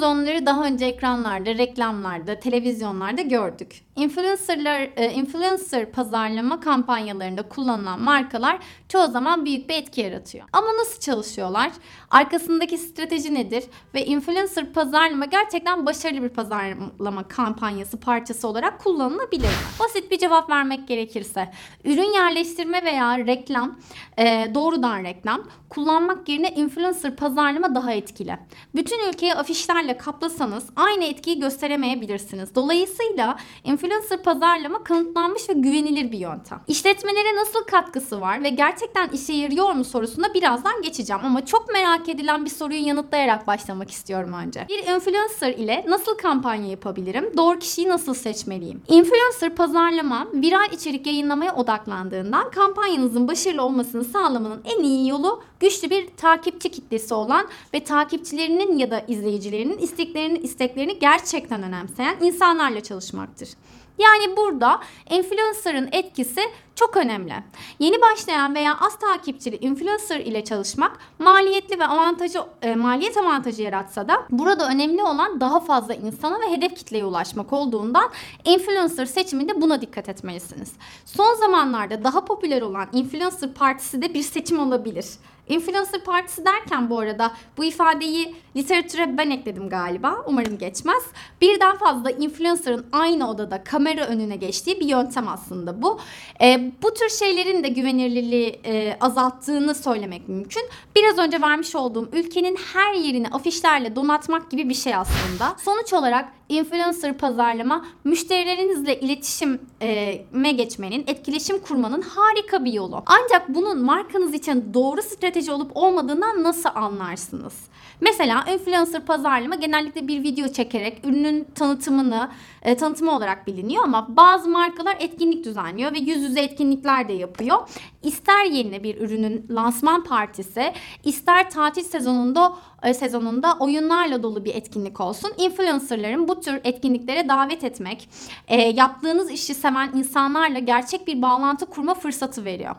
Hepimiz onları daha önce ekranlarda, reklamlarda, televizyonlarda gördük. Influencerlar, e, influencer pazarlama kampanyalarında kullanılan markalar çoğu zaman büyük bir etki yaratıyor. Ama nasıl çalışıyorlar? Arkasındaki strateji nedir? Ve influencer pazarlama gerçekten başarılı bir pazarlama kampanyası parçası olarak kullanılabilir? Basit bir cevap vermek gerekirse, ürün yerleştirme veya reklam, e, doğrudan reklam kullanmak yerine influencer pazarlama daha etkili. Bütün ülkeyi afişlerle kaplasanız aynı etkiyi gösteremeyebilirsiniz. Dolayısıyla influencer pazarlama kanıtlanmış ve güvenilir bir yöntem. İşletmelere nasıl katkısı var ve gerçekten işe yarıyor mu sorusuna birazdan geçeceğim ama çok merak edilen bir soruyu yanıtlayarak başlamak istiyorum önce. Bir influencer ile nasıl kampanya yapabilirim? Doğru kişiyi nasıl seçmeliyim? Influencer pazarlama viral içerik yayınlamaya odaklandığından kampanyanızın başarılı olmasını sağlamanın en iyi yolu güçlü bir takipçi kitlesi olan ve takipçilerinin ya da izleyicilerinin isteklerini isteklerini gerçekten önemseyen insanlarla çalışmaktır. Yani burada influencer'ın etkisi çok önemli. Yeni başlayan veya az takipçili influencer ile çalışmak maliyetli ve avantajı e, maliyet avantajı yaratsa da burada önemli olan daha fazla insana ve hedef kitleye ulaşmak olduğundan influencer seçiminde buna dikkat etmelisiniz. Son zamanlarda daha popüler olan influencer partisi de bir seçim olabilir. Influencer partisi derken bu arada bu ifadeyi literatüre ben ekledim galiba. Umarım geçmez. Birden fazla influencer'ın aynı odada kamera önüne geçtiği bir yöntem aslında bu. E, bu tür şeylerin de güvenilirliği e, azalttığını söylemek mümkün. Biraz önce vermiş olduğum ülkenin her yerini afişlerle donatmak gibi bir şey aslında. Sonuç olarak influencer pazarlama müşterilerinizle iletişime geçmenin, etkileşim kurmanın harika bir yolu. Ancak bunun markanız için doğru strateji olup olmadığından nasıl anlarsınız? Mesela influencer pazarlama genellikle bir video çekerek ürünün tanıtımını, e, tanıtımı olarak biliniyor ama bazı markalar etkinlik düzenliyor ve yüz yüze etkinlikler de yapıyor. İster yerine bir ürünün lansman partisi, ister tatil sezonunda sezonunda oyunlarla dolu bir etkinlik olsun. Influencerların bu tür etkinliklere davet etmek, e, yaptığınız işi seven insanlarla gerçek bir bağlantı kurma fırsatı veriyor.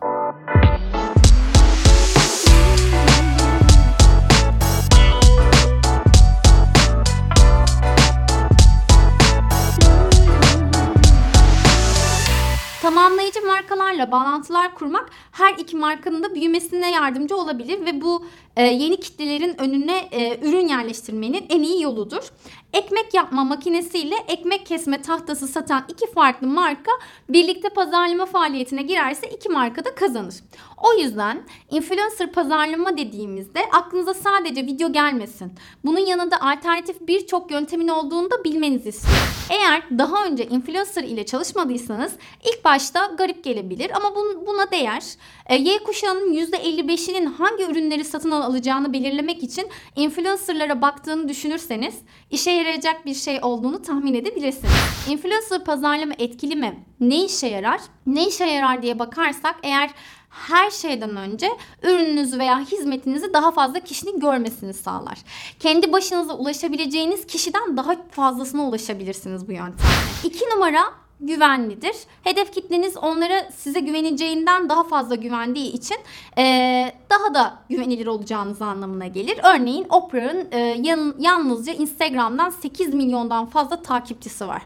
Tamamlayıcı markalarla bağlantılar kurmak her iki markanın da büyümesine yardımcı olabilir ve bu e, yeni kitlelerin önüne e, ürün yerleştirmenin en iyi yoludur. Ekmek yapma makinesiyle ekmek kesme tahtası satan iki farklı marka birlikte pazarlama faaliyetine girerse iki marka da kazanır. O yüzden influencer pazarlama dediğimizde aklınıza sadece video gelmesin. Bunun yanında alternatif birçok yöntemin olduğunu da bilmenizi istiyorum. Eğer daha önce influencer ile çalışmadıysanız ilk başta garip gelebilir ama buna değer. E, y kuşağının %55'inin hangi ürünleri satın alacağını belirlemek için influencerlara baktığını düşünürseniz işe yarayacak bir şey olduğunu tahmin edebilirsiniz. Influencer pazarlama etkili mi? Ne işe yarar? Ne işe yarar diye bakarsak eğer her şeyden önce ürününüzü veya hizmetinizi daha fazla kişinin görmesini sağlar. Kendi başınıza ulaşabileceğiniz kişiden daha fazlasına ulaşabilirsiniz bu yöntemle. İki numara güvenlidir. Hedef kitleniz onlara size güveneceğinden daha fazla güvendiği için e, daha da güvenilir olacağınız anlamına gelir. Örneğin Oprah'ın e, yan, yalnızca Instagram'dan 8 milyondan fazla takipçisi var.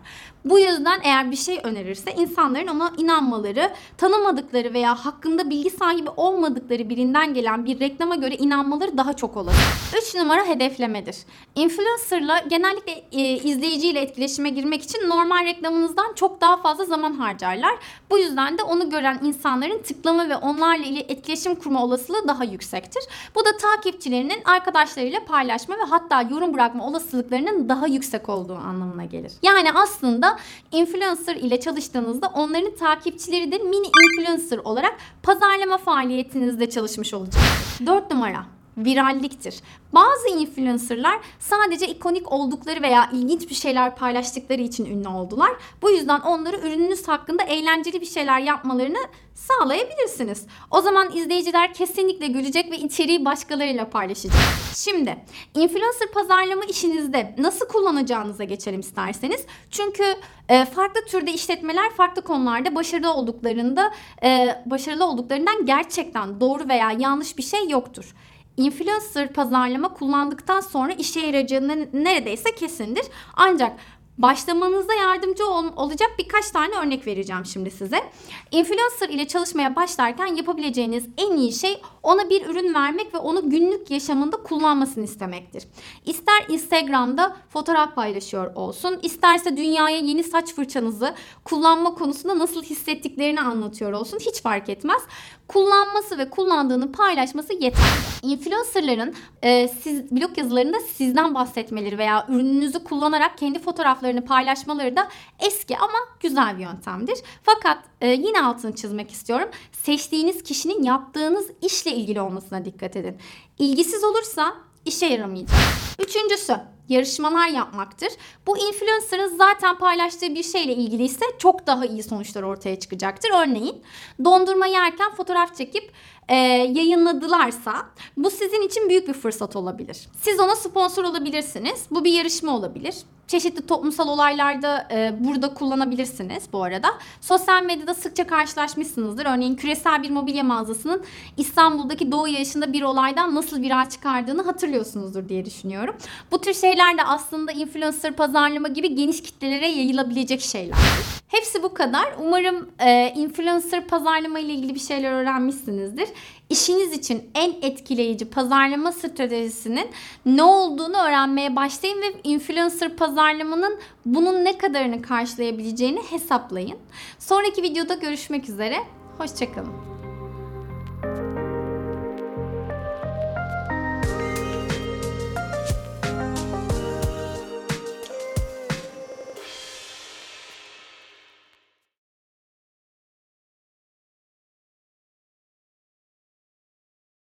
Bu yüzden eğer bir şey önerirse insanların ona inanmaları, tanımadıkları veya hakkında bilgi sahibi olmadıkları birinden gelen bir reklama göre inanmaları daha çok olur. 3 numara hedeflemedir. Influencer'la genellikle e, izleyiciyle etkileşime girmek için normal reklamınızdan çok daha fazla zaman harcarlar. Bu yüzden de onu gören insanların tıklama ve onlarla ile etkileşim kurma olasılığı daha yüksektir. Bu da takipçilerinin arkadaşlarıyla paylaşma ve hatta yorum bırakma olasılıklarının daha yüksek olduğu anlamına gelir. Yani aslında influencer ile çalıştığınızda onların takipçileri de mini influencer olarak pazarlama faaliyetinizde çalışmış olacak. 4 numara viralliktir. Bazı influencerlar sadece ikonik oldukları veya ilginç bir şeyler paylaştıkları için ünlü oldular. Bu yüzden onları ürününüz hakkında eğlenceli bir şeyler yapmalarını sağlayabilirsiniz. O zaman izleyiciler kesinlikle gülecek ve içeriği başkalarıyla paylaşacak. Şimdi influencer pazarlama işinizde nasıl kullanacağınıza geçelim isterseniz. Çünkü e, farklı türde işletmeler farklı konularda başarılı olduklarında e, başarılı olduklarından gerçekten doğru veya yanlış bir şey yoktur. İnfluencer pazarlama kullandıktan sonra işe yarayacağı ne- neredeyse kesindir. Ancak başlamanıza yardımcı ol- olacak birkaç tane örnek vereceğim şimdi size. Influencer ile çalışmaya başlarken yapabileceğiniz en iyi şey ona bir ürün vermek ve onu günlük yaşamında kullanmasını istemektir. İster Instagram'da fotoğraf paylaşıyor olsun, isterse dünyaya yeni saç fırçanızı kullanma konusunda nasıl hissettiklerini anlatıyor olsun hiç fark etmez. Kullanması ve kullandığını paylaşması yeterli. Influencerların e, siz blog yazılarında sizden bahsetmeleri veya ürününüzü kullanarak kendi fotoğraflarını paylaşmaları da eski ama güzel bir yöntemdir. Fakat e, yine altını çizmek istiyorum. Seçtiğiniz kişinin yaptığınız işle ilgili olmasına dikkat edin. İlgisiz olursa işe yaramayacak. Üçüncüsü yarışmalar yapmaktır. Bu influencer'ın zaten paylaştığı bir şeyle ilgili ise çok daha iyi sonuçlar ortaya çıkacaktır. Örneğin dondurma yerken fotoğraf çekip e, yayınladılarsa bu sizin için büyük bir fırsat olabilir. Siz ona sponsor olabilirsiniz. Bu bir yarışma olabilir. Çeşitli toplumsal olaylarda e, burada kullanabilirsiniz bu arada. Sosyal medyada sıkça karşılaşmışsınızdır. Örneğin küresel bir mobilya mağazasının İstanbul'daki Doğu Yarışı'nda bir olaydan nasıl viral çıkardığını hatırlıyorsunuzdur diye düşünüyorum. Bu tür şeyler de aslında influencer pazarlama gibi geniş kitlelere yayılabilecek şeyler. Hepsi bu kadar. Umarım e, influencer pazarlama ile ilgili bir şeyler öğrenmişsinizdir. İşiniz için en etkileyici pazarlama stratejisinin ne olduğunu öğrenmeye başlayın ve influencer pazarlamanın bunun ne kadarını karşılayabileceğini hesaplayın. Sonraki videoda görüşmek üzere. Hoşçakalın.